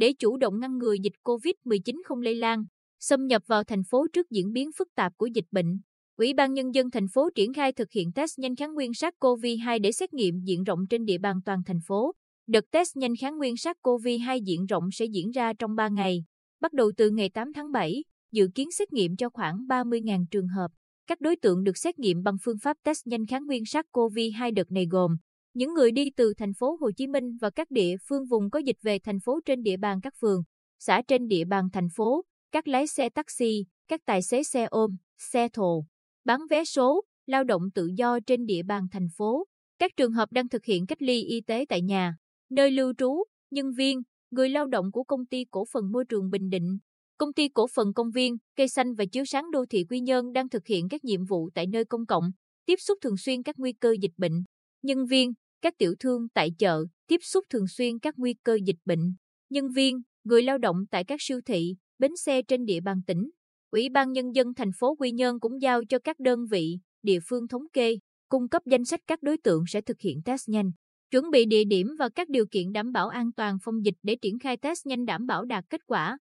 để chủ động ngăn ngừa dịch COVID-19 không lây lan, xâm nhập vào thành phố trước diễn biến phức tạp của dịch bệnh. Ủy ban Nhân dân thành phố triển khai thực hiện test nhanh kháng nguyên SARS-CoV-2 để xét nghiệm diện rộng trên địa bàn toàn thành phố. Đợt test nhanh kháng nguyên SARS-CoV-2 diện rộng sẽ diễn ra trong 3 ngày, bắt đầu từ ngày 8 tháng 7, dự kiến xét nghiệm cho khoảng 30.000 trường hợp. Các đối tượng được xét nghiệm bằng phương pháp test nhanh kháng nguyên SARS-CoV-2 đợt này gồm những người đi từ thành phố Hồ Chí Minh và các địa phương vùng có dịch về thành phố trên địa bàn các phường, xã trên địa bàn thành phố, các lái xe taxi, các tài xế xe ôm, xe thồ, bán vé số, lao động tự do trên địa bàn thành phố, các trường hợp đang thực hiện cách ly y tế tại nhà, nơi lưu trú, nhân viên, người lao động của công ty cổ phần môi trường Bình Định, công ty cổ phần công viên, cây xanh và chiếu sáng đô thị Quy Nhơn đang thực hiện các nhiệm vụ tại nơi công cộng, tiếp xúc thường xuyên các nguy cơ dịch bệnh. Nhân viên, các tiểu thương tại chợ, tiếp xúc thường xuyên các nguy cơ dịch bệnh. Nhân viên, người lao động tại các siêu thị, bến xe trên địa bàn tỉnh. Ủy ban Nhân dân thành phố Quy Nhơn cũng giao cho các đơn vị, địa phương thống kê, cung cấp danh sách các đối tượng sẽ thực hiện test nhanh, chuẩn bị địa điểm và các điều kiện đảm bảo an toàn phòng dịch để triển khai test nhanh đảm bảo đạt kết quả.